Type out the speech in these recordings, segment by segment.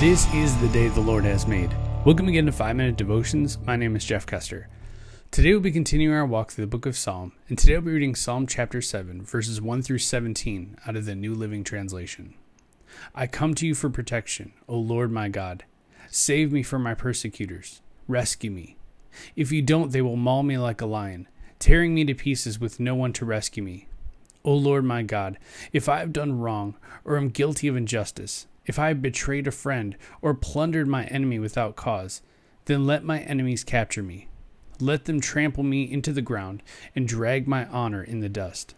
This is the day the Lord has made. Welcome again to 5 Minute Devotions. My name is Jeff Custer. Today we'll be continuing our walk through the book of Psalm, and today I'll be reading Psalm chapter 7, verses 1 through 17 out of the New Living Translation. I come to you for protection, O Lord my God. Save me from my persecutors. Rescue me. If you don't, they will maul me like a lion, tearing me to pieces with no one to rescue me. O Lord my God, if I have done wrong or am guilty of injustice, if I have betrayed a friend or plundered my enemy without cause, then let my enemies capture me. Let them trample me into the ground and drag my honor in the dust.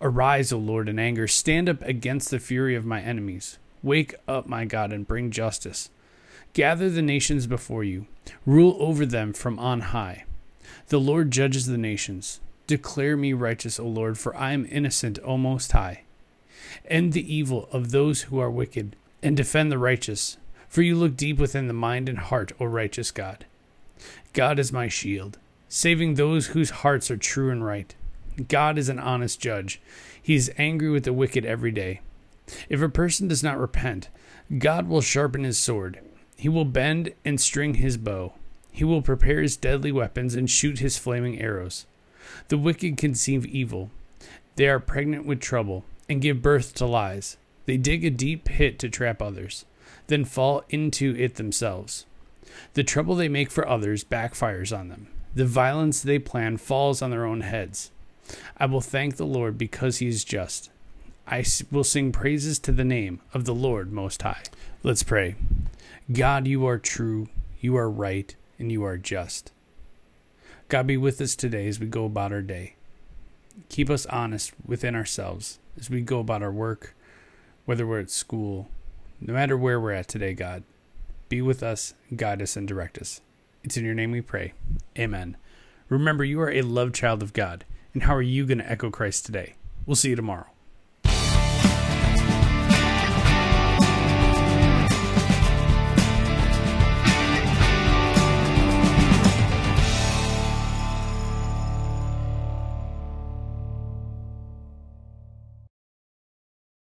Arise, O Lord, in anger. Stand up against the fury of my enemies. Wake up, my God, and bring justice. Gather the nations before you. Rule over them from on high. The Lord judges the nations. Declare me righteous, O Lord, for I am innocent, O Most High. End the evil of those who are wicked, and defend the righteous. For you look deep within the mind and heart, O righteous God. God is my shield, saving those whose hearts are true and right. God is an honest judge. He is angry with the wicked every day. If a person does not repent, God will sharpen his sword. He will bend and string his bow. He will prepare his deadly weapons and shoot his flaming arrows. The wicked conceive evil. They are pregnant with trouble and give birth to lies. They dig a deep pit to trap others, then fall into it themselves. The trouble they make for others backfires on them. The violence they plan falls on their own heads. I will thank the Lord because he is just. I will sing praises to the name of the Lord Most High. Let's pray. God, you are true, you are right, and you are just. God, be with us today as we go about our day. Keep us honest within ourselves as we go about our work, whether we're at school, no matter where we're at today, God. Be with us, guide us, and direct us. It's in your name we pray. Amen. Remember, you are a loved child of God. And how are you going to echo Christ today? We'll see you tomorrow.